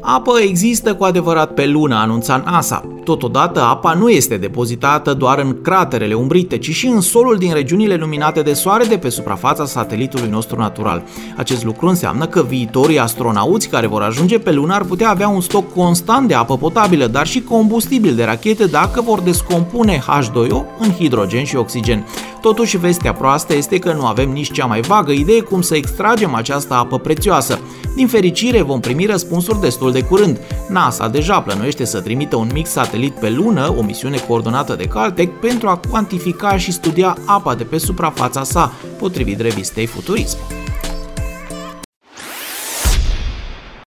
Apă există cu adevărat pe lună, anunța NASA. Totodată, apa nu este depozitată doar în craterele umbrite, ci și în solul din regiunile luminate de soare de pe suprafața satelitului nostru natural. Acest lucru înseamnă că viitorii astronauți care vor ajunge pe lună ar putea avea un stoc constant de apă potabilă, dar și combustibil de rachete dacă vor descompune H2O în hidrogen și oxigen. Totuși, vestea proastă este că nu avem nici cea mai vagă idee cum să extragem această apă prețioasă. Din fericire, vom primi răspunsuri destul de curând. NASA deja plănuiește să trimită un mic satelit pe lună, o misiune coordonată de Caltech, pentru a cuantifica și studia apa de pe suprafața sa, potrivit revistei Futurism.